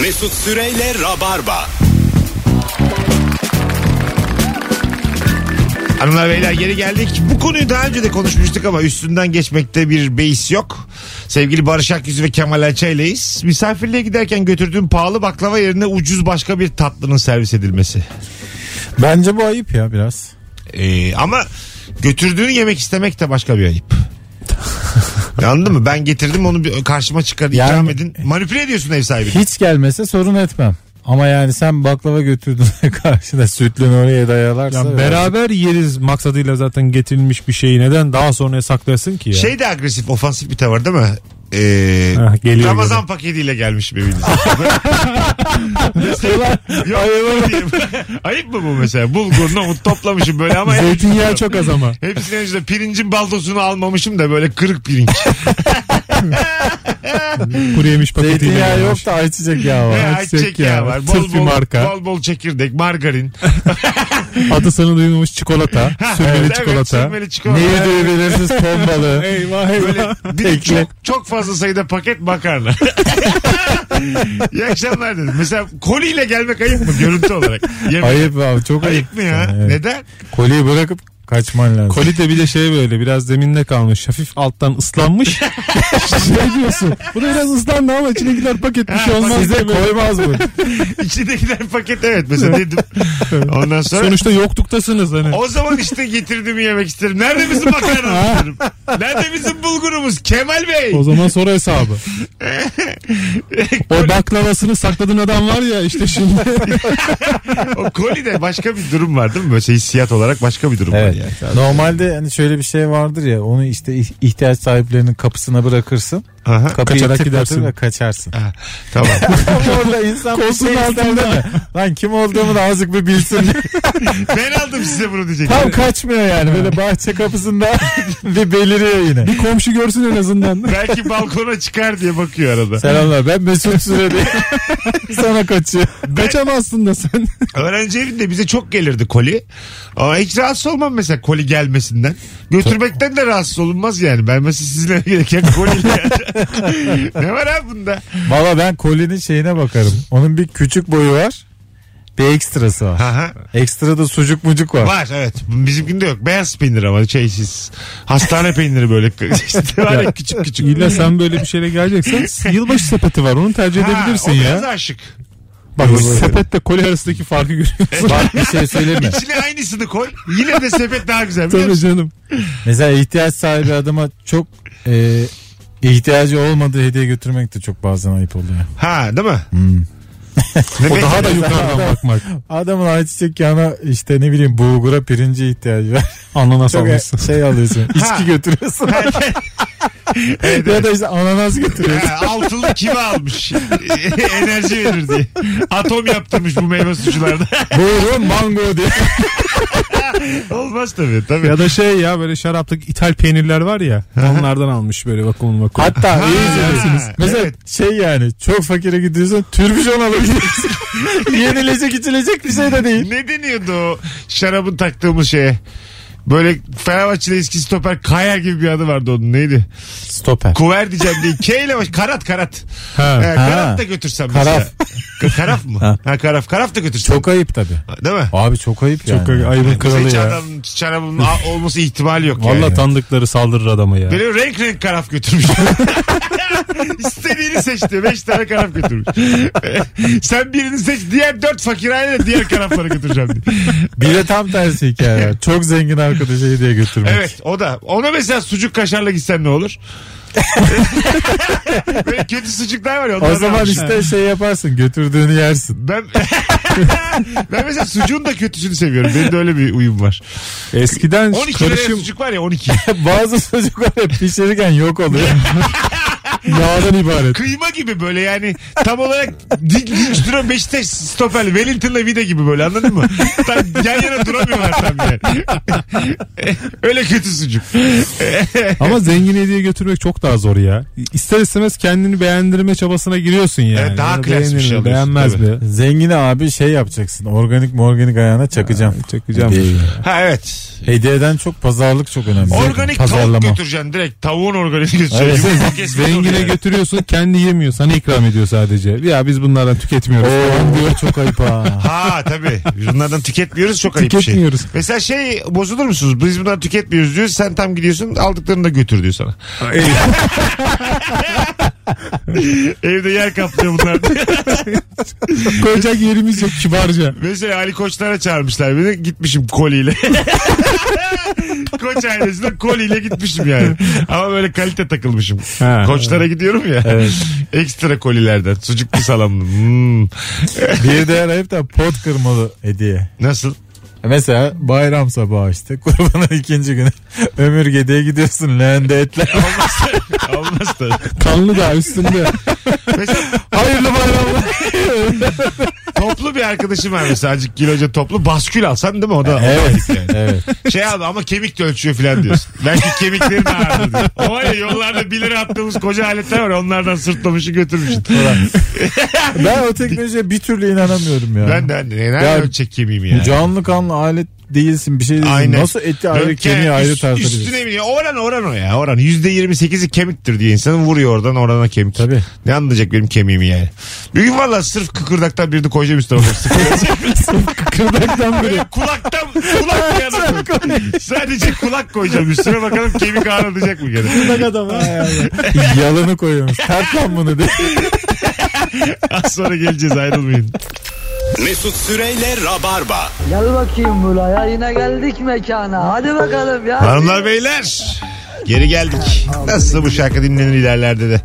Mesut Süreyle Rabarba. Hanımlar beyler geri geldik. Bu konuyu daha önce de konuşmuştuk ama üstünden geçmekte bir beis yok. Sevgili Barış Akyüz ve Kemal Ayça ileyiz. Misafirliğe giderken götürdüğüm pahalı baklava yerine ucuz başka bir tatlının servis edilmesi. Bence bu ayıp ya biraz. Ee, ama götürdüğünü yemek istemek de başka bir ayıp. Anladın mı? Ben getirdim onu bir karşıma çıkar ikram Yani- edin. Manipüle ediyorsun ev sahibini. Hiç gelmese sorun etmem. Ama yani sen baklava götürdün karşına sütlünü oraya dayalarsa. Yani beraber yeriz maksadıyla zaten getirilmiş bir şeyi neden daha sonra saklayasın ki ya? Şey de agresif, ofansif bir tavır değil mi? Ee, Hah, geliyor Ramazan paketiyle gelmiş evinize. Yok, ayıp, ayıp mı bu mesela? Bulgur, nohut toplamışım böyle ama Zeytinyağı çok az ama. Hepsinin önce pirincin baldosunu almamışım da böyle kırık pirinç. Kuru yemiş paketiyle Zeytinyağı gelmiş. yok da ayçiçek yağı var. Ayçiçek yağı var. Bol bol, marka. bol bol çekirdek, margarin. Adı sana duyulmuş çikolata. sürmeli Evet, çikolata. sürmeli çikolata. Neyi duyabilirsiniz ton balığı. Eyvah Böyle eyvah. de çok, çok fazla sayıda paket makarna. İyi akşamlar dedim. Mesela koliyle gelmek ayıp mı görüntü olarak? Yemek. Ayıp abi çok ayıp. Ayıp mı ya? Evet. Neden? Koliyi bırakıp kaçman lazım. Koli de bir de şey böyle biraz zeminde kalmış. Hafif alttan ıslanmış. şey diyorsun. Bu da biraz ıslandı ama içindekiler paket bir şey olmaz. Size koymaz bu. İçindekiler paket evet mesela dedim. Ondan sonra Sonuçta yokluktasınız hani. o zaman işte getirdiğimi yemek isterim. Nerede bizim makarnamız isterim? Nerede bizim bulgurumuz? Kemal Bey. O zaman sonra hesabı. o baklavasını sakladığın adam var ya işte şimdi. O kolide başka bir durum var değil mi? Böyle hissiyat olarak başka bir durum Evet. var yani. Normalde hani şöyle bir şey vardır ya onu işte ih- ihtiyaç sahiplerinin kapısına bırakırsın. Aha. Kapıyı Kaçarak gidersin. ve kaçarsın. Ha, tamam. Ama orada insan bir Koltuğun şey altında. değil mi? Lan kim olduğumu da azıcık bir bilsin. ben aldım size bunu diyecek. Tam kaçmıyor yani böyle bahçe kapısında bir beliriyor yine. bir komşu görsün en azından. Belki balkona çıkar diye bakıyor arada. Selamlar ben Mesut Süreli. Sana kaçıyor. Kaçamazsın da sen. Öğrenci evinde bize çok gelirdi koli. Ama hiç rahatsız olmam mesela koli gelmesinden. Götürmekten de rahatsız olunmaz yani. Ben mesela sizinle gelirken koliyle. ne var abi bunda? Valla ben kolinin şeyine bakarım. Onun bir küçük boyu var. Bir ekstrası var. Aha. Ekstra da sucuk mucuk var. Var evet. Bizimkinde yok. Beyaz peynir ama şeysiz. Hastane peyniri böyle. işte var ya küçük küçük. İlla sen böyle bir şeyle geleceksen yılbaşı sepeti var onu tercih Ha, edebilirsin o biraz ya. aşık. Bak sepetle koli arasındaki farkı görüyorsun. Bak bir şey söyleyeyim mi? İçine aynısını koy. Yine de sepet daha güzel. biliyor Tabii musun? canım. Mesela ihtiyaç sahibi adama çok e, ihtiyacı olmadığı hediye götürmek de çok bazen ayıp oluyor. Ha değil mi? Hmm. O daha da yukarıdan bakmak. Adamın ayçiçek yağına işte ne bileyim bulgura pirinci ihtiyacı var. Ananas Çok almışsın. şey alıyorsun. İçki götürüyorsun. Evet, ya da işte ananas götürüyorsun. Ha, altılı kimi almış? Enerji verir diye. Atom yaptırmış bu meyve suçlarda. Buyurun mango diye. Olmaz tabii. tabii. Ya da şey ya böyle şaraplık ithal peynirler var ya. onlardan almış böyle vakumlu vakumlu. Hatta Ha, iyice Mesela evet. şey yani çok fakire gidiyorsun türbüşon alabiliyorsun. Yenilecek içilecek bir şey de değil. ne deniyordu o şarabın taktığımız şeye? Böyle Fenerbahçe'de eski stoper Kaya gibi bir adı vardı onun neydi? Stoper. Kuver diyeceğim değil. K ile baş. Karat karat. Ha. Ee, karat da götürsem Karaf. mesela. Karaf mı? Ha. ha. karaf. Karaf da götürsem. Çok ayıp tabii. Değil mi? Abi çok ayıp yani. Çok ayıbın kralı Hiç ya. adamın şarabının a- olması ihtimali yok Valla yani. tanıdıkları saldırır adama ya. Böyle renk renk karaf götürmüş. İstediğini seçti. Beş tane karaf götürmüş. Sen birini seç. Diğer dört fakir aile diğer karafları götüreceğim diye. Bir de tam tersi hikaye. Çok zengin arkadaşa hediye götürmek. Evet o da. Ona mesela sucuk kaşarla gitsen ne olur? Böyle kötü sucuklar var ya. O onlardan zaman almış. işte şey yaparsın götürdüğünü yersin. Ben ben mesela sucuğun da kötüsünü seviyorum. Benim de öyle bir uyum var. Eskiden 12 liraya karışım sucuk var ya 12. Bazı çocuklar hep pişirirken yok oluyor. Yağdan ibaret. Kıyma gibi böyle yani tam olarak dik, dik duran Beşiktaş stoperli Wellington'la Vida gibi böyle anladın mı? Tam yan yana duramıyorlar tam yani. Öyle kötü sucuk. Ama zengin hediye götürmek çok daha zor ya. İster istemez kendini beğendirme çabasına giriyorsun yani. Evet, daha Yani klas bir şey alıyorsun, Beğenmez tabii. mi? Zengini abi şey yapacaksın. Organik morganik ayağına çakacaksın. Ha, çakacağım. Hediyeyi. Ha evet. Hediyeden çok pazarlık çok önemli. Organik tavuk götüreceksin direkt. Tavuğun organik götüreceksin. Evet. Zengin evine götürüyorsun kendi yemiyor sana ikram ediyor sadece. Ya biz bunlardan tüketmiyoruz. falan diyor. Oo, çok ayıp ha. Ha tabii. Bunlardan tüketmiyoruz çok ayıp bir şey. Tüketmiyoruz. Mesela şey bozulur musunuz? Biz bunları tüketmiyoruz diyor. Sen tam gidiyorsun aldıklarını da götür diyor sana. Evde yer kaplıyor bunlar. Koyacak yerimiz yok kibarca. Mesela Ali Koçlar'a çağırmışlar beni. Gitmişim koliyle. Koç ailesine koliyle gitmişim yani. Ama böyle kalite takılmışım. Ha. Koçlara gidiyorum ya. Ekstra kolilerden. Sucuklu salamlı. Hmm. Bir de arayıp da pot kırmalı hediye. Nasıl? Mesela bayram sabahı işte kurbanın ikinci günü ömürgedeye gidiyorsun leğende etler. Olmaz da. Kanlı da üstünde. Mesela Hayırlı bayramlar. Toplu bir arkadaşım var mesela azıcık kiloca toplu baskül alsan değil mi o da? Evet. yani. evet. Şey abi ama kemik de ölçüyor falan diyorsun. Belki kemiklerin ağrıdır diyor. O var ya yollarda 1 lira attığımız koca aletler var onlardan sırtlamışı götürmüşsün. Ben o teknolojiye bir türlü inanamıyorum ya. ben de ben de. Nereden Ya- ölçecek kemiğimi Bu yani? Canlı kanlı alet değilsin bir şey değilsin. Aynen. Nasıl eti ayrı Röntgen, kemiği ayrı tartabilirsin? Üstüne biniyor. Oran oran o ya. Oran. %28'i kemiktir diye insanın vuruyor oradan orana kemik. Tabii. Ne anlayacak benim kemiğimi yani. Gün valla sırf kıkırdaktan birini koyacağım üstüne. Sıfır. Kırdaktan biri. Kulaktan kulak yanı. Sadece kulak koyacağım üstüne bakalım kemik ağrılayacak mı gene. adam Yalanı koyuyormuş. Tert lan bunu diye. Az sonra geleceğiz ayrılmayın. Mesut Süreyle Rabarba. Gel bakayım buraya yine geldik mekana. Hadi bakalım ya. Hanımlar beyler geri geldik. Nasıl bu şarkı dinlenir ilerlerde de.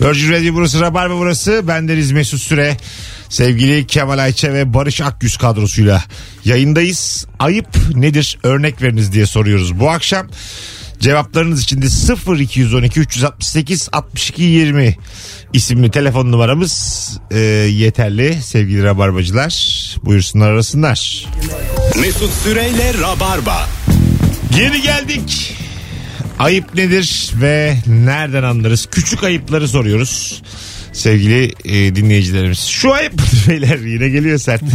Virgin Radio burası Rabarba burası. Bendeniz Mesut Süre. Sevgili Kemal Ayça ve Barış Akgüz kadrosuyla yayındayız. Ayıp nedir örnek veriniz diye soruyoruz bu akşam. Cevaplarınız için de 0212 368 62 20 isimli telefon numaramız e, yeterli sevgili rabarbacılar. Buyursunlar arasınlar. Mesut Süreyle Rabarba. Geri geldik. Ayıp nedir ve nereden anlarız? Küçük ayıpları soruyoruz. Sevgili e, dinleyicilerimiz. Şu ayıp beyler yine geliyor sert.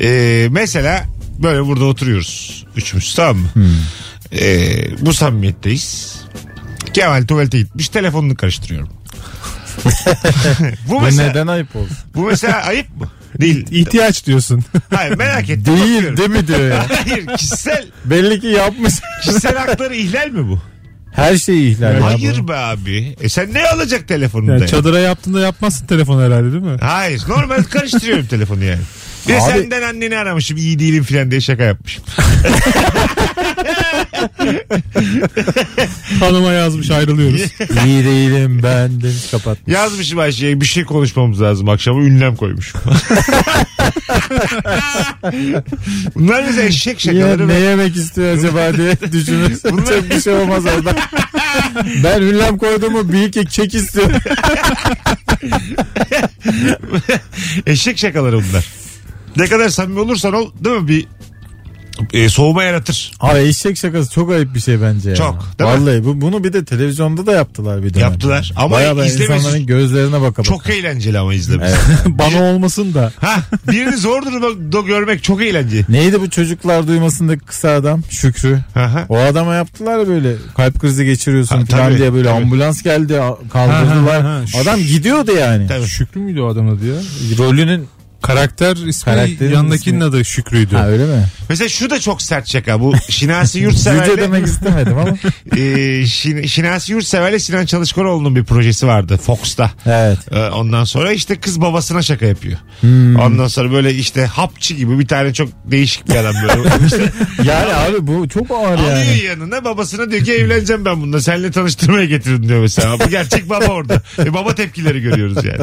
E, mesela böyle burada oturuyoruz. Üçümüz tamam mı? E, bu samimiyetteyiz. Kemal tuvalete gitmiş telefonunu karıştırıyorum. bu mesela, neden ayıp olsun? bu mesela ayıp mı? Değil. İhtiyaç diyorsun. Hayır merak ettim. Değil bakıyorum. değil mi diyor ya. Hayır kişisel Belli ki yapmış. Kişisel hakları ihlal mi bu? Her şeyi ihlal. ya. Hayır be abi. E sen ne alacak telefonunda? Yani ya? çadıra yaptığında yapmazsın telefon herhalde değil mi? Hayır. Normal karıştırıyorum telefonu yani. Bir de Abi- senden anneni aramışım iyi değilim filan diye şaka yapmışım. Hanıma yazmış ayrılıyoruz. İyi değilim ben demiş kapat. Yazmışım Ayşe'ye bir şey konuşmamız lazım akşama ünlem koymuşum. Bunlar mesela eşek Ya şakaları. ne ve- yemek istiyor acaba diye. Bunlar- Çok bir şey olmaz orada. ben ünlem koyduğumu bir iki kek istiyorum. Eşek şakaları bunlar. Ne kadar samimi olursan ol değil mi bir e, soğuma yaratır. Abi eşek şakası çok ayıp bir şey bence ya. Çok, değil mi? Vallahi bu, bunu bir de televizyonda da yaptılar bir dönem. Yaptılar. Ama Bayağı izlemesi- insanların gözlerine baka baka. Çok eğlenceli ama izlemesi. Bana olmasın da. Ha, birini zor durumda görmek çok eğlenceli. Neydi bu çocuklar duymasındaki kısa adam? Şükrü. Aha. O adama yaptılar ya böyle kalp krizi geçiriyorsun Ha, falan tabii, diye böyle tabii. ambulans geldi kaldırdılar. Ha, ha, ha. Adam gidiyordu yani. Tabii. Şükrü müydü o adamın adı ya? Rolünün Karakter ismi Karakterin yanındakinin ismi- adı Şükrü'ydü. ha öyle mi? Mesela şu da çok sert şaka. Bu Şinasi Yurtsever'le demek istemedim ama. e, Şin- Şinasi Yurtsever'le Sinan Çalışkanoğlu'nun bir projesi vardı Fox'ta. Evet. E, Ondan sonra işte kız babasına şaka yapıyor. Hmm. Ondan sonra böyle işte hapçı gibi bir tane çok değişik bir adam böyle. İşte Yani abi bu çok ağır alıyor yani. yanına babasına diyor ki evleneceğim ben bununla. Seninle tanıştırmaya getirdim diyor mesela. Bu gerçek baba orada. E, baba tepkileri görüyoruz yani.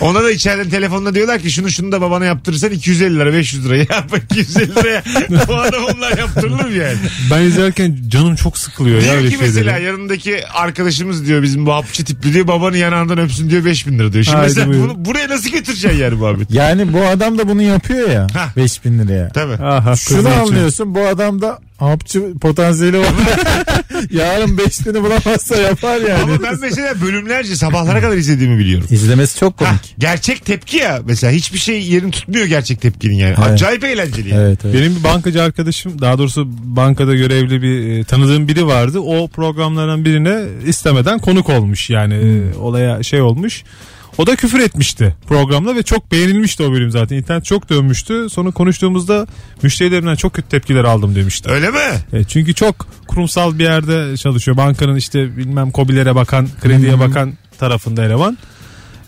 Ona da içeriden telefonla diyorlar ki şunu şunu da babana yaptırırsan 250 lira 500 lira. Ya bak 250 liraya bu adam onlar yaptırılır mı yani? Ben izlerken canım çok sıkılıyor ya Diyor öyle ki mesela şeyleri. yanındaki arkadaşımız diyor bizim bu hapçı tipli diyor babanın yanağından öpsün diyor 5000 lira diyor. Şimdi Haydi mesela buyurun. bunu, buraya nasıl götüreceksin yani muhabbet? Yani bu adam da bunu yapıyor ya. Hah. 5000 liraya. Tabii. Aha, Şunu için. anlıyorsun bu adam da hapçı potansiyeli var. Yarın beşliğini bulamazsa yapar yani. Ama ben mesela bölümlerce sabahlara kadar izlediğimi biliyorum. İzlemesi çok Ha, komik. gerçek tepki ya mesela hiçbir şey yerini tutmuyor gerçek tepkinin yani. Evet. Acayip eğlenceli. yani. Evet, evet. Benim bir bankacı arkadaşım daha doğrusu bankada görevli bir e, tanıdığım biri vardı. O programlardan birine istemeden konuk olmuş yani e, olaya şey olmuş. O da küfür etmişti programda ve çok beğenilmişti o bölüm zaten. İnternet çok dönmüştü. Sonra konuştuğumuzda müşterilerimden çok kötü tepkiler aldım demişti. Öyle mi? E, çünkü çok kurumsal bir yerde çalışıyor. Bankanın işte bilmem kobilere bakan, krediye bakan tarafında eleman.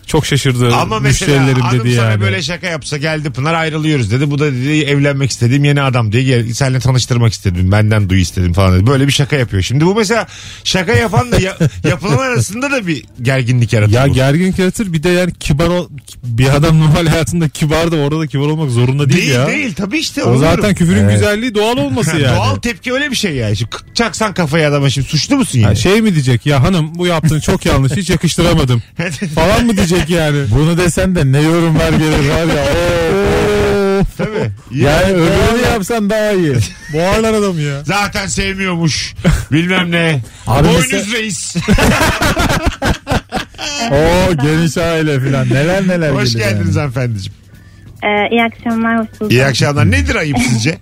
Çok şaşırdı Ama mesela müşterilerim hanım dedi sana yani. böyle şaka yapsa geldi Pınar ayrılıyoruz dedi. Bu da dedi evlenmek istediğim yeni adam diye gel, seninle tanıştırmak istedim. Benden duy istedim falan dedi. Böyle bir şaka yapıyor. Şimdi bu mesela şaka yapan da ya- yapılan arasında da bir gerginlik yaratıyor. Ya bu. gergin yaratır bir de yani kibar ol, bir adam normal hayatında kibar da orada da kibar olmak zorunda değil, değil ya. değil tabii işte. O onu zaten küfürün Evet. güzelliği doğal olması yani. Doğal tepki öyle bir şey yani. Şimdi çaksan kafaya adama şimdi suçlu musun yani? Ha, şey mi diyecek ya hanım bu yaptığın çok yanlış hiç yakıştıramadım falan mı diyecek yani. Bunu desen de ne yorumlar gelir var ya. Tabii. Yani öbürünü yapsan daha iyi. Boğarlar adamı ya. Zaten sevmiyormuş. Bilmem ne. Abi Boynuz mesela- reis. Oo geniş aile filan neler neler Hoş geldiniz yani. hanımefendiciğim. Ee, iyi akşamlar, hoş bulduk. İyi akşamlar. Nedir ayıp sizce?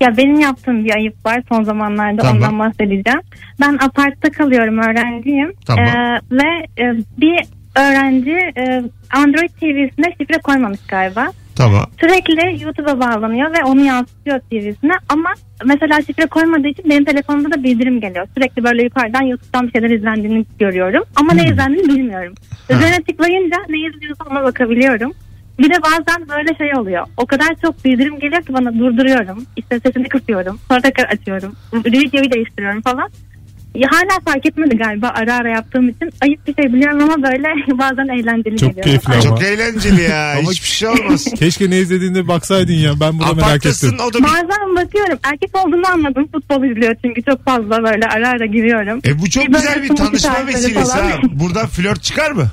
Ya benim yaptığım bir ayıp var son zamanlarda Tamam. ondan bahsedeceğim. Ben apartta kalıyorum, öğrenciyim. Tamam. Ee, ve e, bir öğrenci e, Android TV'sine şifre koymamış galiba. Tamam. Sürekli YouTube'a bağlanıyor ve onu yansıtıyor TV'sine ama mesela şifre koymadığı için benim telefonumda da bildirim geliyor. Sürekli böyle yukarıdan YouTube'dan bir şeyler izlendiğini görüyorum ama ne izlendiğini bilmiyorum. Üzerine tıklayınca ne izliyorsa ona bakabiliyorum. Bir de bazen böyle şey oluyor. O kadar çok bildirim geliyor ki bana durduruyorum. İşte sesini kısıyorum. Sonra tekrar açıyorum. Videoyu değiştiriyorum falan. Ya hala fark etmedi galiba ara ara yaptığım için. Ayıp bir şey biliyorum ama böyle bazen eğlenceli Çok geliyor. keyifli ama. Çok eğlenceli ya. Hiçbir şey olmaz. Keşke ne izlediğinde baksaydın ya ben bunu merak ettim. o da bir... Bazen bakıyorum. Erkek olduğunu anladım. Futbol izliyor çünkü çok fazla böyle ara ara giriyorum. E bu çok Bir güzel bir tanışma vesilesi falan. ha. Buradan flört çıkar mı?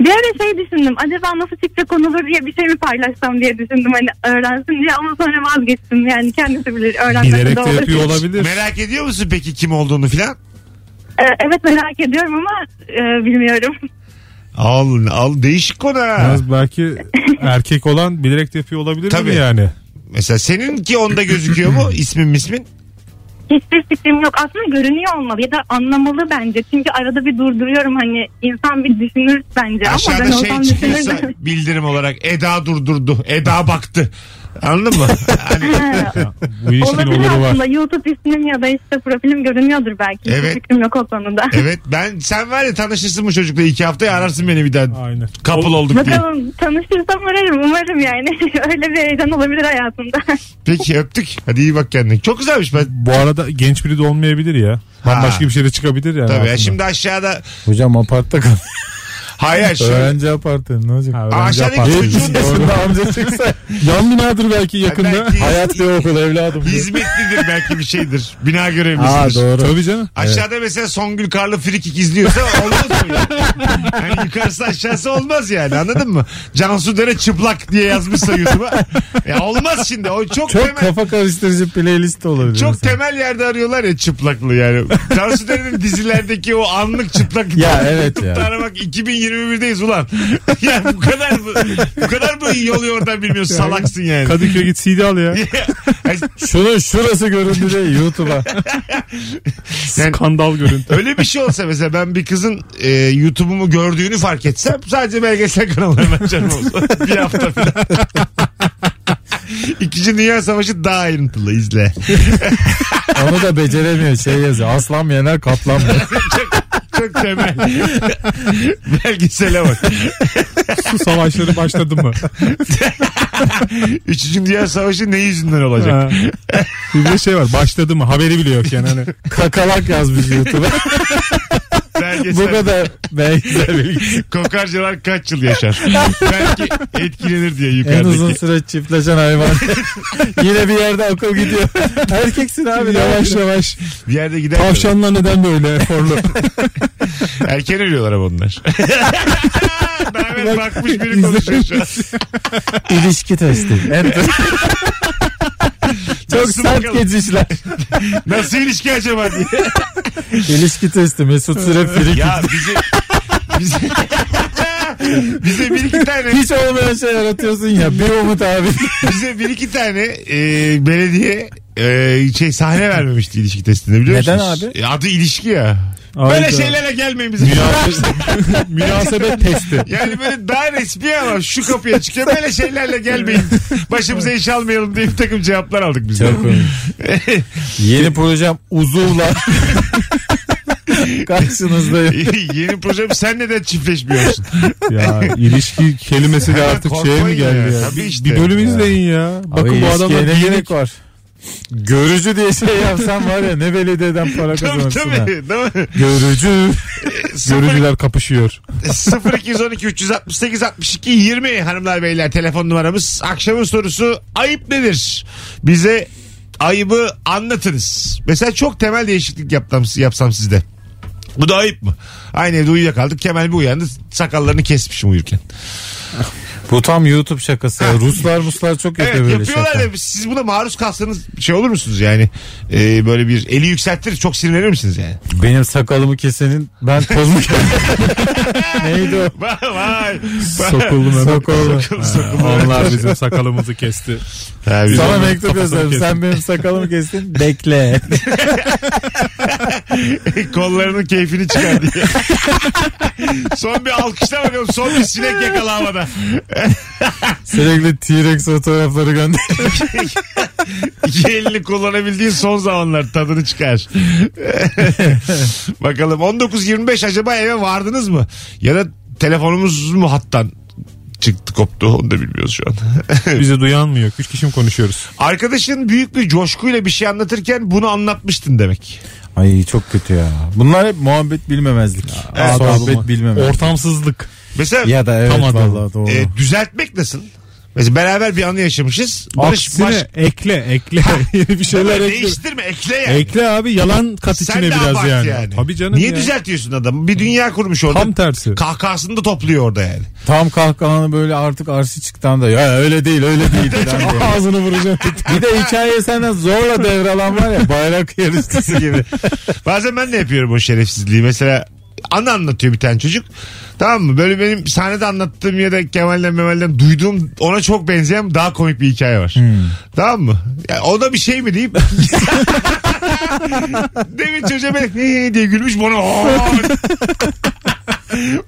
Bir ara şey düşündüm. Acaba nasıl şifre konulur diye bir şey mi paylaşsam diye düşündüm. Hani öğrensin diye ama sonra vazgeçtim. Yani kendisi bilir. Öğrenmesi Bilerek de de olur. yapıyor olabilir. Merak ediyor musun peki kim olduğunu filan? Ee, evet merak ediyorum ama e, bilmiyorum. Al al değişik konu ha. Yalnız belki erkek olan bilerek de yapıyor olabilir Tabii. mi yani? Mesela seninki onda gözüküyor mu? İsmin mismin? Hiçbir fikrim yok. Aslında görünüyor olmalı ya da anlamalı bence. Çünkü arada bir durduruyorum hani insan bir düşünür bence. ama ben Aşağıda şey olsam çıkıyorsa düşünürdüm. bildirim olarak Eda durdurdu. Eda baktı. Anladın mı? Hani, Bu ilişkin Olabilir oluru var. aslında YouTube ismim ya da işte profilim görünüyordur belki. Evet. fikrim yok o konuda. evet ben sen var ya tanışırsın bu çocukla iki haftaya ararsın beni bir daha. Aynen. Couple olduk diye. Bakalım tanışırsam ararım umarım yani. Öyle bir heyecan olabilir hayatımda. Peki öptük. Hadi iyi bak kendine. Çok güzelmiş. Ben, Bu arada genç biri de olmayabilir ya. Ha. Bambaşka bir şey de çıkabilir yani. tabii ya aslında. şimdi aşağıda Hocam apartta kal. Hayır şöyle. Öğrenci apartı ne olacak? Ha, öğrenci Aşağıdaki çocuğun da amca çıksa Yan binadır belki yakında. belki hayat bir okul evladım. hizmetlidir belki bir şeydir. Bina Aa görevlisidir. doğru. Tabii canım. Aşağıda mesela Songül Karlı frikik izliyorsa olmaz mı yani? yukarısı aşağısı olmaz yani anladın mı? Cansu Dere çıplak diye yazmışsa YouTube'a. Ya olmaz şimdi o çok, Çok temel. kafa karıştırıcı playlist olabilir. Çok mesela. temel yerde arıyorlar ya çıplaklığı yani. Cansu Dere'nin dizilerdeki o anlık çıplak Ya evet ya. Aramak 2021'deyiz ulan. yani bu kadar mı? Bu kadar mı yol yordan bilmiyorsun salaksın yani. Kadıköy git CD al ya. Yani Şunun şurası göründü de YouTube'a. Yani- Skandal görüntü. Öyle bir şey olsa mesela ben bir kızın e, YouTube'umu gördüğünü fark etsem sadece belgesel kanallarını açarım olsa. bir hafta falan. İkinci Dünya Savaşı daha ayrıntılı izle. Onu da beceremiyor şey yazıyor. Aslan yener kaplan mı? çok, çok temel. Belgesele bak. Su savaşları başladı mı? Üçüncü Dünya Savaşı ne yüzünden olacak? Ha. Bir de şey var başladı mı haberi bile yok yani. Hani. Kakalak yazmış YouTube'a. Belgesel. Bu kadar belgesel bilgi. Kokarcalar kaç yıl yaşar? Belki etkilenir diye En yukarıdaki. uzun süre çiftleşen hayvan. Yine bir yerde akıl gidiyor. Erkeksin abi. Yavaş yavaş. Bir yerde gider. Tavşanlar neden böyle eforlu? Erken ölüyorlar ama bunlar. Daha evvel bakmış biri konuşuyor şu an. İlişki testi. En- Çok Nasıl sert bakalım? geçişler. Nasıl ilişki acaba diye. İlişki testi Mesut Süre friki. ya bize bize bize bir iki tane Hiç olmayan şey yaratıyorsun ya. Bir Umut abi. bize bir iki tane e, belediye e, şey sahne vermemişti ilişki testinde biliyor Neden musunuz? abi? E, adı ilişki ya. Böyle Hayda. şeylere gelmeyin bize. Münasebet, münasebet testi. Yani böyle daha resmi ama şu kapıya çıkıyor böyle şeylerle gelmeyin. Başımıza iş almayalım diye bir takım cevaplar aldık biz. de. Çok komik. Yeni projem uzuvla. Karşınızdayım. Yeni projem sen neden çiftleşmiyorsun? Ya ilişki kelimesi de artık şeye mi geldi ya. ya? Tabii Bir- işte. Bir bölüm izleyin ya. Bakın Abi bu adamlar ne gerek var? Görücü diye şey yapsam var ya ne belediyeden para tabii kazanırsın ha. tabii. Değil mi? Görücü. görücüler kapışıyor. 0212 368 62 20 hanımlar beyler telefon numaramız. Akşamın sorusu ayıp nedir? Bize ayıbı anlatınız. Mesela çok temel değişiklik yapsam, yapsam sizde. Bu da ayıp mı? Aynı evde uyuyakaldık. Kemal bir uyandı. Sakallarını kesmişim uyurken. Bu tam YouTube şakası ya. Ruslar Ruslar çok yapıyor Evet böyle yapıyorlar şaka. ya. Siz buna maruz kalsanız şey olur musunuz yani? Ee, böyle bir eli yükseltir çok sinirlenir misiniz yani? Benim sakalımı kesenin ben kozmu Neydi o? Vay vay. Sokuldum hemen. Sokuldu. Sokuldu, sokuldu. Onlar bizim sakalımızı kesti. Ha, biz- Sana Onun mektup kafasını yazarım. Sen benim sakalımı kestin. Bekle. Kollarının keyfini çıkar diye. son bir alkışla bakalım. Son bir sinek yakala havada. Sürekli T-Rex fotoğrafları gönder. İki elini kullanabildiğin son zamanlar tadını çıkar. bakalım 19.25 acaba eve vardınız mı? Ya da telefonumuz mu hattan çıktı koptu onu da bilmiyoruz şu an. Bizi duyan mı yok? Üç kişi mi konuşuyoruz? Arkadaşın büyük bir coşkuyla bir şey anlatırken bunu anlatmıştın demek. Ay çok kötü ya. Bunlar hep muhabbet bilmemezlik. Evet. Sohbet bilmemezlik. Ortamsızlık. Mesela Ya da evet Tam adı. vallahi doğru. e, düzeltmek nasıl? Mesela beraber bir anı yaşamışız. Barış, Aksine baş, ekle ekle. Yeni bir şeyler ekle. değiştirme ekle yani. Ekle abi yalan kat Sen içine biraz abart yani. Tabii canım Niye ya. düzeltiyorsun adamı? Bir dünya kurmuş orada. Tam tersi. Kahkahasını da topluyor orada yani. Tam kahkahanı böyle artık arşı çıktan da ya öyle değil öyle değil. Ağzını vuracağım. bir de hikayeyi senden zorla devralan var ya bayrak yarışçısı gibi. Bazen ben de yapıyorum o şerefsizliği. Mesela anı anlatıyor bir tane çocuk. Tamam mı? Böyle benim sahnede anlattığım ya da Kemal'den Memal'den duyduğum ona çok benzeyen daha komik bir hikaye var. Tamam mı? Ya o da bir şey mi deyip Demin çocuğa böyle "He" diye gülmüş bana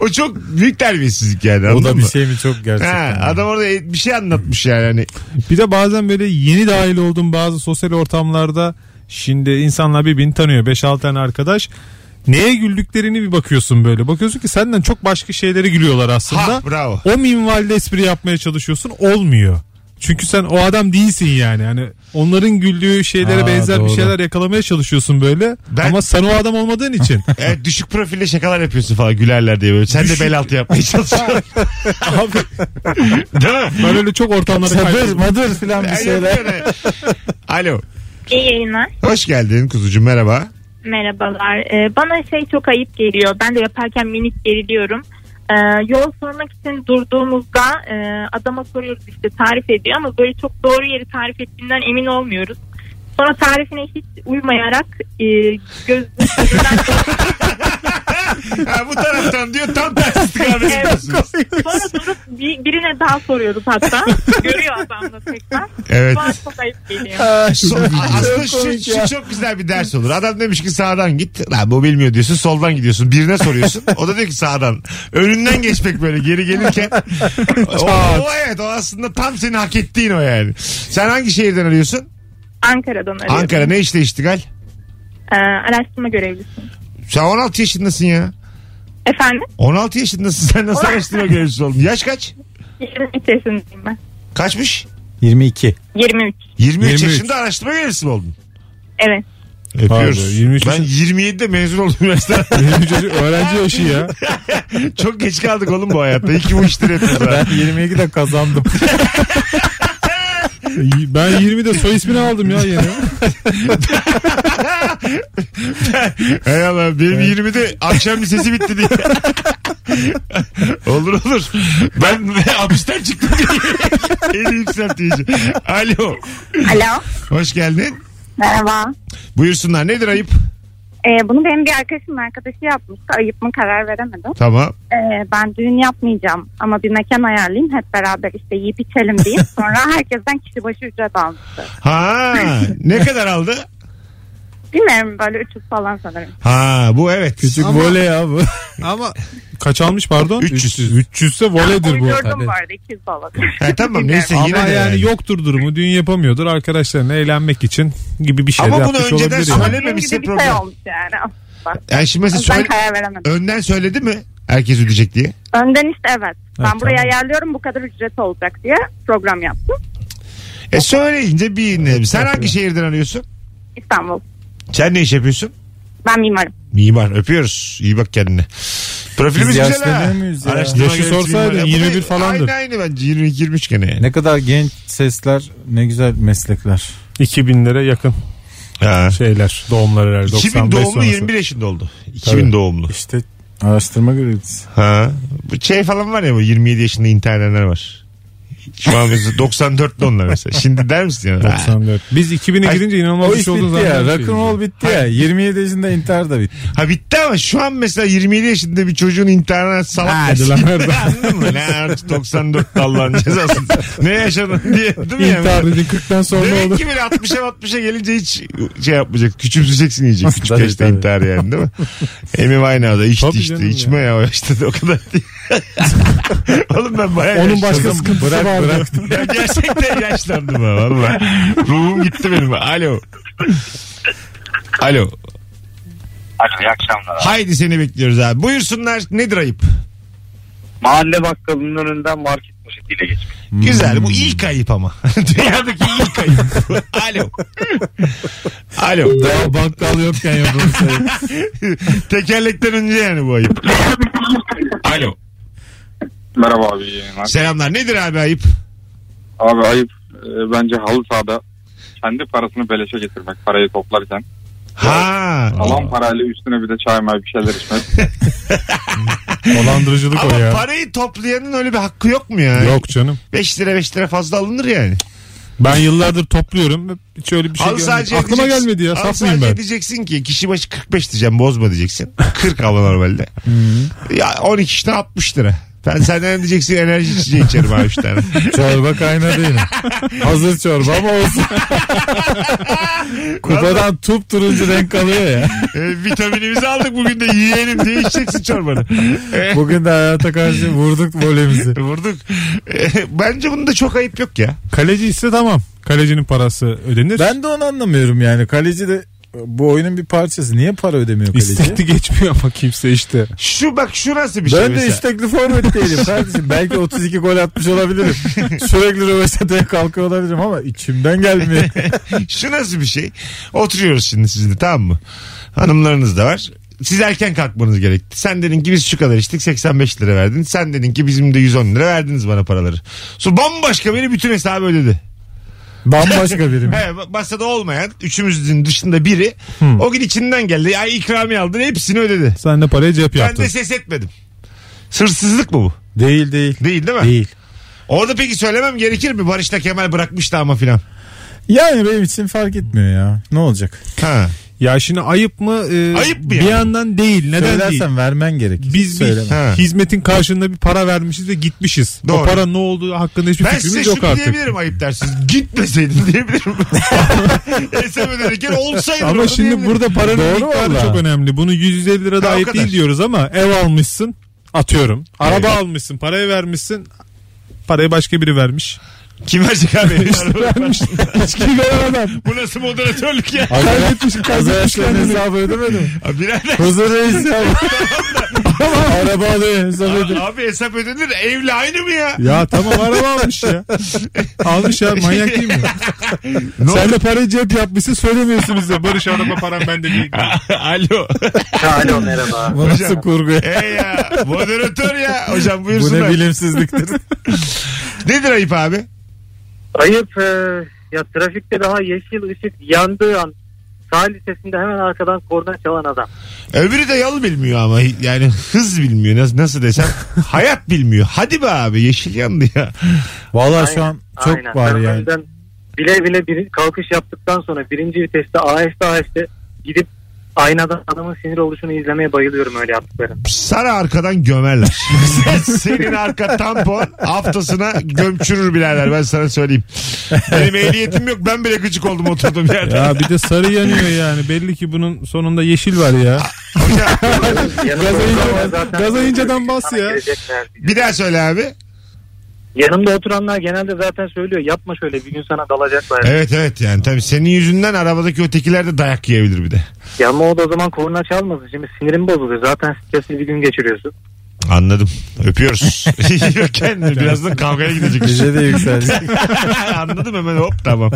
o çok büyük terbiyesizlik yani o da bir mı? şey mi çok gerçekten. Ha, adam orada bir şey anlatmış yani. Hani, Bir de bazen böyle yeni dahil olduğum bazı sosyal ortamlarda şimdi insanlar birbirini tanıyor. 5-6 tane arkadaş. Neye güldüklerini bir bakıyorsun böyle. Bakıyorsun ki senden çok başka şeylere gülüyorlar aslında. ha bravo. O minvalde espri yapmaya çalışıyorsun. Olmuyor. Çünkü sen o adam değilsin yani. Hani onların güldüğü şeylere Aa, benzer doğru. bir şeyler yakalamaya çalışıyorsun böyle. Ben- Ama sen o adam olmadığın için. Evet, düşük profille şakalar yapıyorsun falan gülerler diye böyle. Sen de bel altı yapmaya çalışıyorsun. Abi Değil mi? ben öyle çok ortamlara kayboldım. madır filan bir şeyler. Alo. İyi yayınlar. Hoş geldin kuzucuğum merhaba. Merhabalar. Ee, bana şey çok ayıp geliyor. Ben de yaparken minik geriliyorum. Ee, yol sormak için durduğumuzda e, adama soruyoruz işte tarif ediyor ama böyle çok doğru yeri tarif ettiğinden emin olmuyoruz. Sonra tarifine hiç uymayarak e, göz, gözünden Ha, bu taraftan diyor tam tersi istikamet ediyorsunuz. sonra durup bir, birine daha soruyoruz hatta. Görüyor adam da tekrar. Evet. Bana çok ayıp geliyor. So- aslında Çok komik şu, ya. şu çok güzel bir ders olur. Adam demiş ki sağdan git. Lan bu bilmiyor diyorsun. Soldan gidiyorsun. Birine soruyorsun. O da diyor ki sağdan. Önünden geçmek böyle geri gelirken. o, o evet o aslında tam senin hak ettiğin o yani. Sen hangi şehirden arıyorsun? Ankara'dan arıyorum. Ankara ne işte iştigal? Ee, araştırma görevlisiyim. Sen 16 yaşındasın ya. Efendim? 16 yaşındasın. Sen nasıl araştırma görevlisi oldun? Yaş kaç? 23 yaşındayım ben. Kaçmış? 22. 23. 23, 23. yaşında araştırma görevlisi mi oldun? Evet. Öpüyoruz. Pardon, 23 ben yaşın- 27'de mezun oldum üniversiteden. Benim çocuk öğrenci yaşı ya. Çok geç kaldık oğlum bu hayatta. İyi ki bu işleri yapıyoruz. ha. Ben 22'de kazandım. Ben 20'de soy ismini aldım ya yeni. Hay Allah benim 20'de akşam lisesi bitti diye. olur olur. Ben hapisten çıktım diye. En yükseltici. Alo. Alo. Hoş geldin. Merhaba. Buyursunlar nedir ayıp? Ee, bunu benim bir arkadaşımın arkadaşı yapmıştı. Ayıp mı karar veremedim. Tamam. Ee, ben düğün yapmayacağım ama bir mekan ayarlayayım. Hep beraber işte yiyip içelim deyip sonra herkesten kişi başı ücret almıştı. Ha ne kadar aldı? Bilmiyorum böyle 300 falan sanırım. Ha bu evet. Küçük Ama- voley ya bu. Ama kaç almış pardon? 300. 300 ise voledir bu. Uydurdum bu arada 200 falan. Ha, tamam neyse Ama yine de yani, yani. yoktur durumu. Düğün yapamıyordur. Arkadaşlarına eğlenmek için gibi bir şey Ama de bunu yapmış önceden olabilir. yani. söyle- Benim Söylememişse gibi bir problem. şey olmuş yani aslında. Yani şimdi mesela Ben söyle, karar veremedim. önden söyledi mi herkes ödeyecek diye? Önden işte evet. Ben Evet, buraya tamam. ayarlıyorum bu kadar ücret olacak diye program yaptım. E söyleyince bir ne? Sen hangi şehirden arıyorsun? İstanbul. Sen ne iş yapıyorsun? Ben mimarım. Mimar öpüyoruz. İyi bak kendine. Profilimiz Biz güzel yaşlanıyor ha. muyuz ya? Araştırma Yaşı görevlisi sorsaydın mimar. Ya bu 21 da falandır. Aynı aynı bence 22-23 gene yani. Ne kadar genç sesler ne güzel meslekler. 2000'lere yakın Ha. şeyler. Doğumlar herhalde. 2000 95 doğumlu sonrası. 21 yaşında oldu. 2000 Tabii. doğumlu. İşte araştırma görevlisi. Ha. Bu şey falan var ya bu 27 yaşında intihar edenler var. Şu an mesela 94'lü onlar mesela. Şimdi der misin yani? Ha. 94. Biz 2000'e Ay, girince inanılmaz bir şey olduğunu bitti ya. zannediyoruz. Rock'n'roll bitti ya. 27 yaşında intihar da bitti. Ha bitti ama şu an mesela 27 yaşında bir çocuğun intiharına salak Hadi lan? Anladın mı? Ne artık 94 Allah'ın cezası. ne yaşadın diye değil mi? yani? İntihar dediğin 40'tan sonra Demek olur. ki böyle 60'a 60'a gelince hiç şey yapmayacak. Küçümseyeceksin iyice. Küçük Tabii, yaşta tabii. intihar yani değil mi? Amy Winehouse'a içti Tabii içti. İçme ya. o yaşta da o kadar değil. Oğlum ben bayağı Onun başka sıkıntısı Bırak vardı. bırak. Ya gerçekten yaşlandım ha valla. Ruhum gitti benim. Alo. Alo. Alo iyi akşamlar. Haydi seni bekliyoruz abi. Buyursunlar. Nedir ayıp? Mahalle bakkalının önünden market poşetiyle geçmek. Güzel. Bu ilk ayıp ama. Dünyadaki ilk ayıp. Alo. Alo. Daha bakkal yokken yapılmış. Tekerlekten önce yani bu ayıp. Alo. Merhaba abi yayınlar. Selamlar. Nedir abi ayıp? Abi ayıp e, bence halı sahada kendi parasını beleşe getirmek parayı toplarken. Ha. Alan parayla üstüne bir de çay may bir şeyler içmek. Dolandırıcılık Ama o ya. parayı toplayanın öyle bir hakkı yok mu ya? Yok canım. 5 lira 5 lira fazla alınır yani. Ben yıllardır topluyorum. Hiç öyle bir şey Halı gelmedi. sadece Aklıma gelmedi ya. Halı Saf mıyım sadece ben? diyeceksin ki kişi başı 45 diyeceğim bozma diyeceksin. 40 ama normalde. ya 12 kişiden 60 lira. Ben senden diyeceksin enerji içeceği içerim abi 3 tane. çorba kaynadı yine. Hazır çorba ama olsun. Kupadan tup turuncu renk kalıyor ya. E, vitaminimizi aldık bugün de yiyelim diye içeceksin çorbanı. E, Bugün de hayata karşı vurduk volemizi. vurduk. E, bence bunda çok ayıp yok ya. Kaleci ise tamam. Kalecinin parası ödenir. Ben de onu anlamıyorum yani. Kaleci de bu oyunun bir parçası. Niye para ödemiyor kaleci? İstekli geçmiyor ama kimse işte. Şu bak şu nasıl bir şey Ben de mesela. istekli forvet değilim kardeşim. Belki 32 gol atmış olabilirim. Sürekli röveşataya kalkıyor olabilirim ama içimden gelmiyor. Şu nasıl bir şey? Oturuyoruz şimdi sizinle tamam mı? Hanımlarınız da var. Siz erken kalkmanız gerekti. Sen dedin ki biz şu kadar içtik 85 lira verdin. Sen dedin ki bizim de 110 lira verdiniz bana paraları. Sonra bambaşka biri bütün hesabı ödedi. Bambaşka birim. He, masada olmayan üçümüzün dışında biri o gün içinden geldi. Ay ikramiye aldın hepsini ödedi. Sen de parayı cep Ben yaptın. de ses etmedim. Sırsızlık mı bu? Değil değil. Değil değil mi? Değil. Orada peki söylemem gerekir mi? Barış'la Kemal bırakmıştı ama filan. Yani benim için fark etmiyor ya. Ne olacak? Ha. Ya şimdi ayıp mı? Ee, Ayıp mı Bir yani? yandan değil. Neden değil? Söylersen vermen gerek. Biz Söyleme. bir Ha. hizmetin karşılığında bir para vermişiz ve gitmişiz. Doğru. O para ne olduğu hakkında hiçbir Ben size fikrimiz şunu yok artık. diyebilirim ayıp dersiniz. Gitmeseydin diyebilirim. Hesap ödenirken olsaydı. Ama orada şimdi diyebilirim. burada paranın Doğru miktarı valla. çok önemli. Bunu 150 lira da Ha, o ayıp kadar. değil diyoruz ama ev almışsın atıyorum. Araba Evet. almışsın parayı vermişsin parayı başka biri vermiş. Kim verecek abi? vermiş. Hiç kim veren adam. Bu nasıl moderatörlük ya? Kaybetmiş kaybetmiş Kazançların kendini. hesabı ödemedi mi? Abi birader. Huzur reis ya. Araba alıyor hesap ödüyor. Abi hesap ödenir evle aynı mı ya? Ya tamam araba almış ya. Almış ya manyak değil mi? Ne Sen de parayı cep yapmışsın söylemiyorsun bize. Barış araba param bende değil. Alo. Alo merhaba. Bu nasıl kurgu ya? Ey ya. Moderatör ya. Hocam Bu buyursunlar. ne bilimsizliktir. Nedir ayıp abi? Ayıp e, ya trafikte daha yeşil ışık yandığı an sağ lisesinde hemen arkadan korna çalan adam. Öbürü de yol bilmiyor ama yani hız bilmiyor nasıl, nasıl desem hayat bilmiyor. Hadi be abi yeşil yandı ya. Vallahi şu an çok Aynen. var Ben yani. bile bile bir kalkış yaptıktan sonra birinci viteste aheste aheste gidip aynadan adamın sinir oluşunu izlemeye bayılıyorum öyle yaptıklarında. Sana arkadan gömerler. Senin arka tampon haftasına gömçürür birader ben sana söyleyeyim. Benim ehliyetim yok ben bile gıcık oldum oturduğum yerde. Ya bir de sarı yanıyor yani. Belli ki bunun sonunda yeşil var ya. Gaza ince- gaza inceden bas ya. Bir daha söyle abi. Yanımda oturanlar genelde zaten söylüyor yapma şöyle bir gün sana dalacaklar. Evet evet yani tabii senin yüzünden arabadaki ötekiler de dayak yiyebilir bir de. Ya ama o da o zaman korna çalmasın. Şimdi sinirim bozuluyor. Zaten stresli bir gün geçiriyorsun. Anladım. Öpüyoruz. Kendini. Birazdan kavgaya gidecek. Bize de yükseldi. Anladım hemen hop tamam.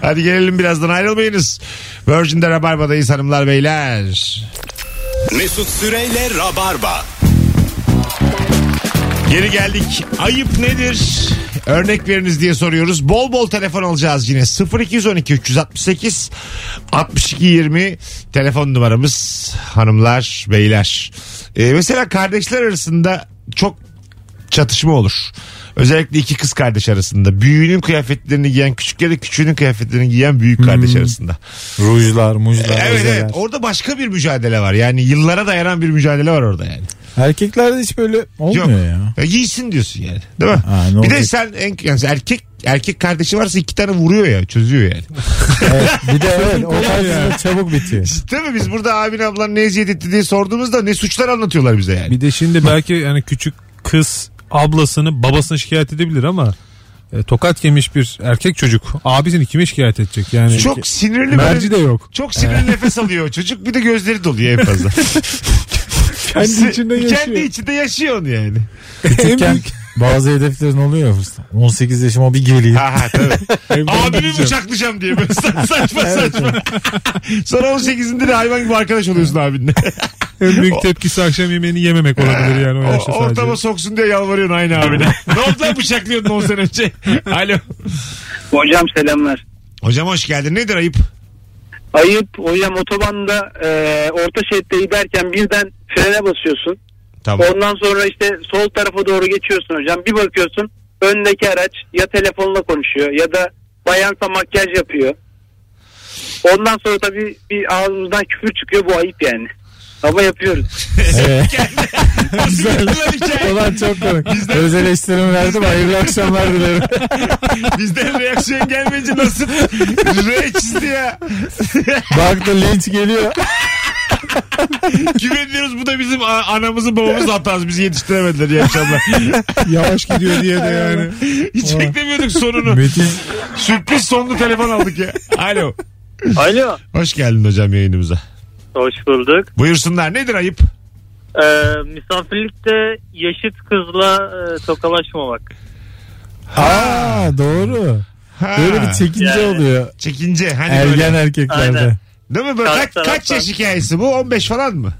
Hadi gelelim birazdan ayrılmayınız. Virgin'de Rabarba'dayız hanımlar beyler. Mesut Süreyle Rabarba. Geri geldik. Ayıp nedir? Örnek veriniz diye soruyoruz. Bol bol telefon alacağız yine. 0212 368 62 20 telefon numaramız hanımlar beyler. Ee, mesela kardeşler arasında çok çatışma olur. Özellikle iki kız kardeş arasında. Büyüğünün kıyafetlerini giyen küçük ya da küçüğünün kıyafetlerini giyen büyük kardeş arasında. Rujlar, mujlar, Evet özeler. evet orada başka bir mücadele var. Yani yıllara dayanan bir mücadele var orada yani. Erkeklerde hiç böyle olmuyor Yok. ya. Ya giysin diyorsun yani. Değil mi? Ha, ne bir de olacak? sen en, yani erkek erkek kardeşi varsa iki tane vuruyor ya çözüyor yani. Evet, bir de evet o tarzda çabuk bitiyor. Değil mi? Biz burada abin ablan ne eziyet etti diye sorduğumuzda ne suçlar anlatıyorlar bize yani. Bir de şimdi belki yani küçük kız ablasını babasını şikayet edebilir ama e, tokat yemiş bir erkek çocuk abisini kime şikayet edecek yani Çok sinirli merci böyle, de yok. çok sinirli nefes alıyor çocuk bir de gözleri doluyor en fazla. Kendi içinde yaşıyor. Kendi içinde yaşıyor onu yani. Küçükken bazı hedeflerin oluyor ya fırsat. 18 yaşıma bir geleyim. Ha ha tabii. Abimi bıçaklayacağım diye böyle sa- saçma saçma. Sonra 18'inde de hayvan gibi arkadaş oluyorsun abinle. En büyük tepkisi akşam yemeğini yememek olabilir yani o O, yaşta sadece. ortama soksun diye yalvarıyorsun aynı abine. ne oldu lan bıçaklıyordun 10 sene önce? Alo. Hocam selamlar. Hocam hoş geldin. Nedir ayıp? Ayıp hocam otobanda e, orta şeritte giderken birden frene basıyorsun. Tamam. Ondan sonra işte sol tarafa doğru geçiyorsun hocam. Bir bakıyorsun öndeki araç ya telefonla konuşuyor ya da bayansa makyaj yapıyor. Ondan sonra tabii bir ağzımızdan küfür çıkıyor bu ayıp yani. Ama yapıyoruz. Evet. Güzel. hikaye. Ulan çok komik. Öz eleştirimi verdim. Hayırlı akşamlar dilerim. Bizden reaksiyon gelmeyince nasıl re çizdi ya. Baktı linç geliyor. Kime diyoruz bu da bizim anamızın babamızın hatası. Bizi yetiştiremediler iyi akşamlar. Yavaş gidiyor diye de yani. Hiç beklemiyorduk sonunu. Müthiş. Sürpriz sonlu telefon aldık ya. Alo. Alo. Hoş geldin hocam yayınımıza. Hoş bulduk. Buyursunlar nedir ayıp? Ee, misafirlikte yaşıt kızla e, tokalaşmamak. Aa doğru. Ha, Böyle bir çekince Yani. oluyor. çekince. Hani Ergen böyle. erkeklerde. Aynen. Değil mi? Böyle Karşı kaç, kaç taraftan. yaş hikayesi bu? 15 falan mı?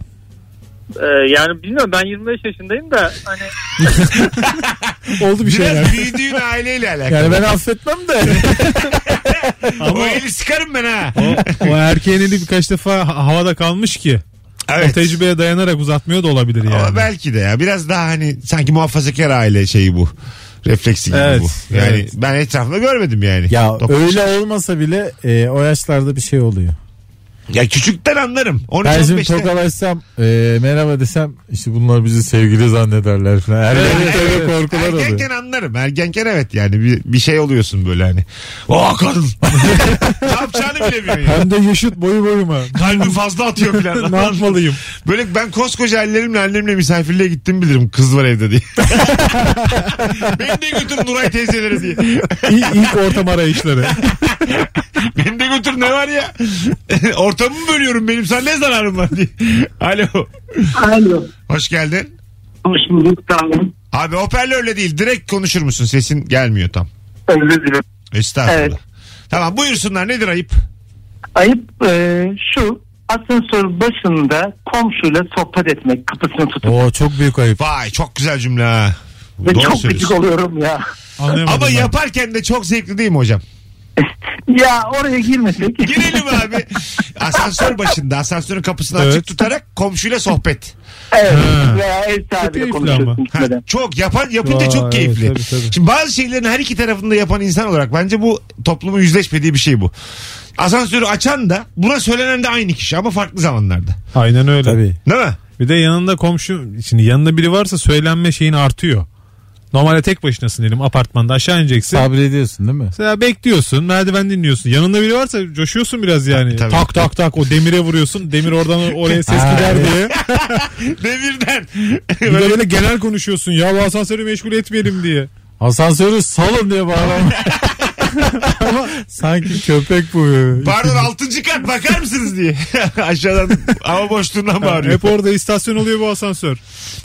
Ee, yani bilmiyorum ben 25 yaşındayım da hani Oldu bir Biraz şeyler. büyüdüğün aileyle alakalı. Yani ben affetmem de. O eli sıkarım ben ha. O, o erkeğin eli birkaç defa ha- havada kalmış ki. O Evet. tecrübeye dayanarak uzatmıyor da olabilir yani. Ama belki de ya. Biraz daha hani sanki muhafazakar aile şeyi bu. Refleksi gibi Evet, bu. Yani evet. ben etrafımda görmedim yani. Ya Dokuz- öyle olmasa bile e, o yaşlarda bir şey oluyor. Ya küçükten anlarım. 13 Ben şimdi 15'te. tokalaşsam e, merhaba desem işte bunlar bizi sevgili zannederler falan. Ergenlikte öyle korkular oluyor. Ergenken anlarım. Ergenken evet yani bir, bir şey oluyorsun böyle hani. O kadın. ne yapacağını bilemiyorsun ya. Hem de yaşıt boyu boyuma. Kalbim fazla atıyor falan. ne yapmalıyım? Böyle ben koskoca ellerimle annemle misafirliğe gittim bilirim kız var evde diye. Beni de götür Nuray teyzelere diye. İlk, ilk ortam arayışları. Beni de götür ne var ya? Ortamımı bölüyorum benim sana ne zararım var diye. Alo. Alo. Hoş geldin. Hoş bulduk tamam. Abi hoparlörle değil direkt konuşur musun? Sesin gelmiyor tam. Özür dilerim. Estağfurullah. Evet. Tamam buyursunlar nedir ayıp? Ayıp e, şu asansör başında komşuyla sohbet etmek kapısını tutup Oo çok büyük ayıp. Vay çok güzel cümle ha. ve Doğru çok söylüyorsun. gıcık oluyorum ya. Anlayamadım Ama ben. yaparken de çok zevkli değil mi hocam? Ya oraya girmesek. Girelim abi. Asansör başında asansörün kapısını Evet. açık tutarak komşuyla sohbet. evet. Ha. Veya ev Çok sahibiyle keyifli konuşuyorsun ama. Ha, gitmeden. çok yapan yapınca Vay, çok keyifli. evet, tabii, tabii. Şimdi bazı şeylerin her iki tarafında yapan insan olarak bence bu toplumun yüzleşmediği bir şey bu. Asansörü açan da buna söylenen de aynı kişi ama farklı zamanlarda. Aynen öyle. Tabii. Değil mi? Bir de yanında komşu şimdi yanında biri varsa söylenme şeyin artıyor. Normalde tek başınasın diyelim apartmanda aşağı ineceksin. Sabrediyorsun değil mi? Mesela bekliyorsun merdiven dinliyorsun. Yanında biri varsa coşuyorsun biraz yani. Tabii. Tak tak tak o demire vuruyorsun. Demir oradan oraya ses gider diye. Demirden. Bir de böyle genel konuşuyorsun. Ya bu asansörü meşgul etmeyelim diye. Asansörü salın diye bağırma. Ama sanki köpek bu. Pardon 6. kat bakar mısınız diye. Aşağıdan hava boşluğundan bağırıyor. Hep orada istasyon oluyor bu asansör.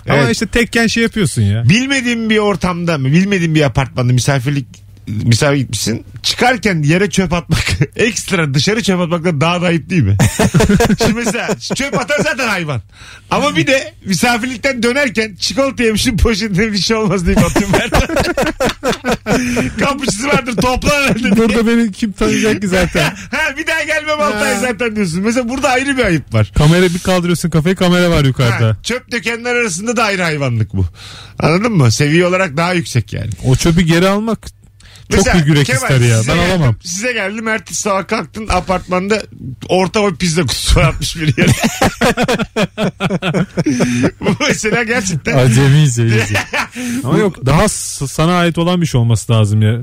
Ama Evet. işte tekken şey yapıyorsun ya. Bilmediğin bir ortamda mı bilmediğin bir apartmanda misafirlik misafir gitmişsin. Çıkarken yere çöp atmak ekstra dışarı çöp atmaktan daha da ayıp değil mi? Şimdi mesela çöp atan zaten hayvan. Ama bir de misafirlikten dönerken çikolata yemişim poşetine bir şey olmaz deyip atıyorum ben. Kapıcısı vardır topla herhalde. Burada beni kim tanıyacak ki zaten? Ha, bir daha gelmem Altay zaten diyorsun. Mesela burada ayrı bir ayıp var. Kamera bir kaldırıyorsun kafayı kamera var yukarıda. Ha, çöp dökenler arasında da ayrı hayvanlık bu. Anladın mı? Seviye olarak daha yüksek yani. O çöpü geri almak çok Mesela büyük yürek Kemal, ister ya. Ben geldim- alamam. Size geldim ertesi sabah kalktın apartmanda orta boy pizza kutusu atmış bir yere. Bu mesela gerçekten Acemice iyice. Ama yok daha sana ait olan bir şey olması lazım ya.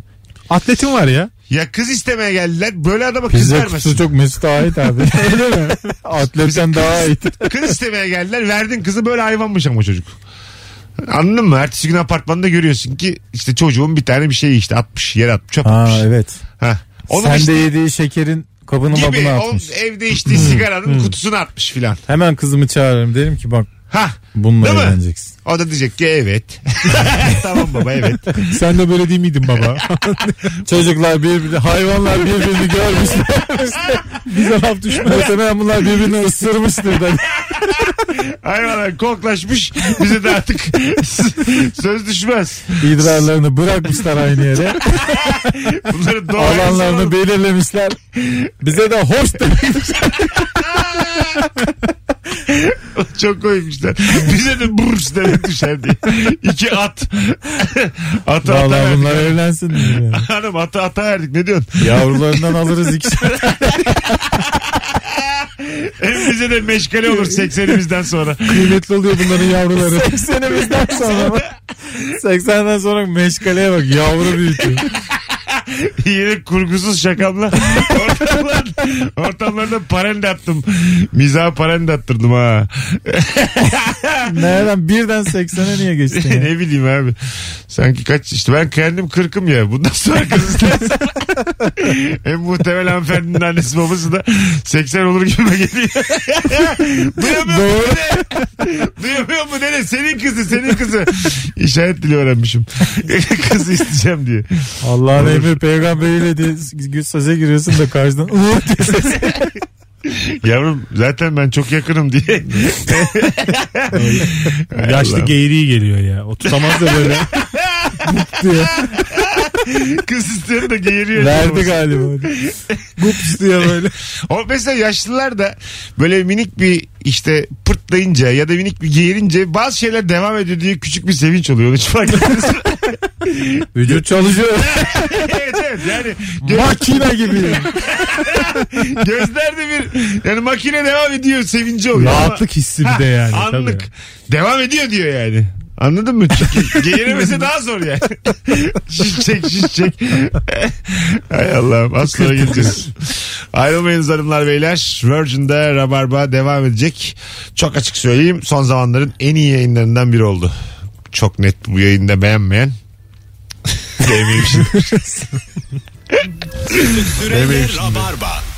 Atletin var ya. ya kız istemeye geldiler böyle adama kız Pizza vermesin. kutusu çok Mesut'a ait abi. Öyle mi? Atletten daha ait. Kız istemeye geldiler verdin kızı böyle hayvanmış ama çocuk. Anladın mı? Ertesi gün apartmanda görüyorsun ki işte çocuğun bir tane bir şey işte atmış yere atmış çöp Ha atmış. evet. Ha. Onu Sen işte de yediği şekerin kabını gibi o atmış. evde içtiği sigaranın kutusunu atmış filan. Hemen kızımı çağırırım. Derim ki bak Ha. bununla Değil mi? evleneceksin. O da diyecek ki evet. tamam baba evet. Sen de böyle değil miydin baba? Çocuklar birbirini, hayvanlar birbirini görmüşler. Bize laf düşmez. Muhtemelen bunlar birbirini ısırmıştır da. Hayvanlar koklaşmış. Bize de artık söz düşmez. İdrarlarını bırakmışlar aynı yere. Bunları doğaya Alanlarını belirlemişler. Bize de hoş demişler. Çok koymuşlar. Bize de burs demek düşer diye. İki at. atı ata Vallahi verdik. bunlar evlensin diye. yani. Hanım atı ata verdik. Ne diyorsun? Yavrularından alırız ikişer. Hem bize de meşgale olur 80'imizden sonra. Kıymetli oluyor bunların yavruları. Senemizden sonra mı? 80'den sonra meşgaleye bak yavru büyütüyor. Yine kurgusuz şakamla ortamlar, ortamlarda parende attım. Mizah parende attırdım ha. Nereden birden 80'e niye geçtin ya? ne bileyim abi. Sanki kaç işte ben kendim kırkım ya. Bundan sonra kız istersen. en muhtemel hanımefendinin annesi babası da 80 olur gibi geliyor. Duyamıyor mu ne? Duyamıyor mu ne? Senin kızı senin kızı. İşaret dili öğrenmişim. kızı isteyeceğim diye. Allah'ın emri peygamberiyle diye söze giriyorsun da karşıdan "Uuu" diye ses. Yavrum zaten ben çok yakınım diye. Yaşlı geğriği geliyor ya. O tutamaz da böyle. Kız istiyor da geğiriyor. Verdi galiba. Gups diye böyle. O mesela yaşlılar da böyle minik bir işte pırtlayınca ya da minik bir geğirince bazı şeyler devam ediyor diye küçük bir sevinç oluyor. Hiç fark ettiniz mi? Vücut çalışıyor. evet evet yani gö- Makine gibi. gözlerde bir yani makine devam ediyor sevinci oluyor. Rahatlık hissi bir de yani. Anlık. Tabii. Devam ediyor diyor yani. Anladın mı? Çünkü geğiremesi daha zor yani. şiş çek şiş çek. Hay Allah'ım az sonra geleceğiz. Ayrılmayınız hanımlar beyler. Virgin'de Rabarba devam edecek. Çok açık söyleyeyim son zamanların en iyi yayınlarından biri oldu. Çok net bu yayında beğenmeyen. Sevmemişim. Süreyle Rabarba.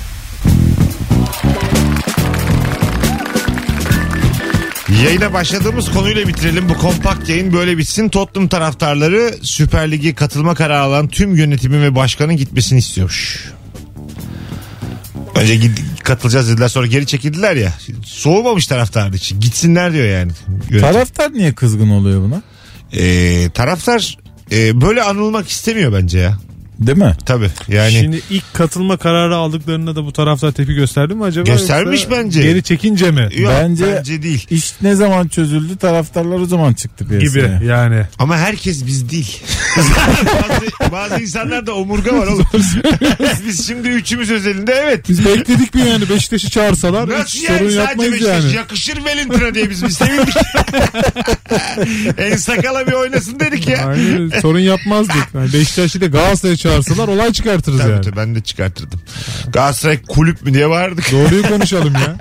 Yayına başladığımız konuyla bitirelim. Bu kompakt yayın böyle bitsin. Tottenham taraftarları Süper Lig'e katılma kararı alan tüm yönetimin ve başkanın gitmesini istiyormuş. Önce gid- katılacağız dediler sonra geri çekildiler ya. Soğumamış taraftar için. Gitsinler diyor yani. Yönetim. Taraftar niye kızgın oluyor buna? Ee, taraftar e, böyle anılmak istemiyor bence ya. Değil mi? Tabii yani. Şimdi ilk katılma kararı aldıklarında da bu taraftar tepki gösterdi mi acaba? Göstermiş Yoksa bence. Geri çekince mi? Yok, Bence- bence... değil. İş ne zaman çözüldü taraftarlar o zaman çıktı piyasaya. Gibi yani. Ama herkes biz değil. bazı, bazı insanlarda omurga var oğlum. biz şimdi üçümüz özelinde evet. Biz bekledik mi yani Beşiktaş'ı çağırsalar Nasıl yani sorun yapmayız Beşiktaş yani. yakışır Wellington'a diye biz bir sevindik. en sakala bir oynasın dedik ya. Aynen, sorun yapmazdık. Yani Beşiktaş'ı da Galatasaray'a çağırsalar olay çıkartırız Tabii yani. tabii ben de çıkartırdım. Galatasaray kulüp mü diye bağırdık. Doğruyu konuşalım ya.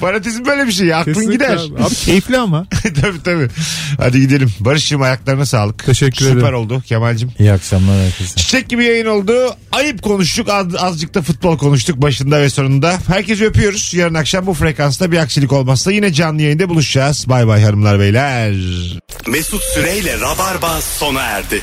Fanatizm böyle bir şey. Aklın Kesinlikle gider. Abi. Abi keyifli ama. tabii tabii. Hadi gidelim. Barış'cığım ayaklarına sağlık. Teşekkür Süper ederim. oldu Kemal'cim. İyi akşamlar herkese. Çiçek gibi yayın oldu. Ayıp konuştuk. Az, azıcık da futbol konuştuk başında ve sonunda. Herkesi öpüyoruz. Yarın akşam bu frekansta bir aksilik olmazsa yine canlı yayında buluşacağız. Bay bay hanımlar beyler. Mesut Süreyle Rabarba sona erdi.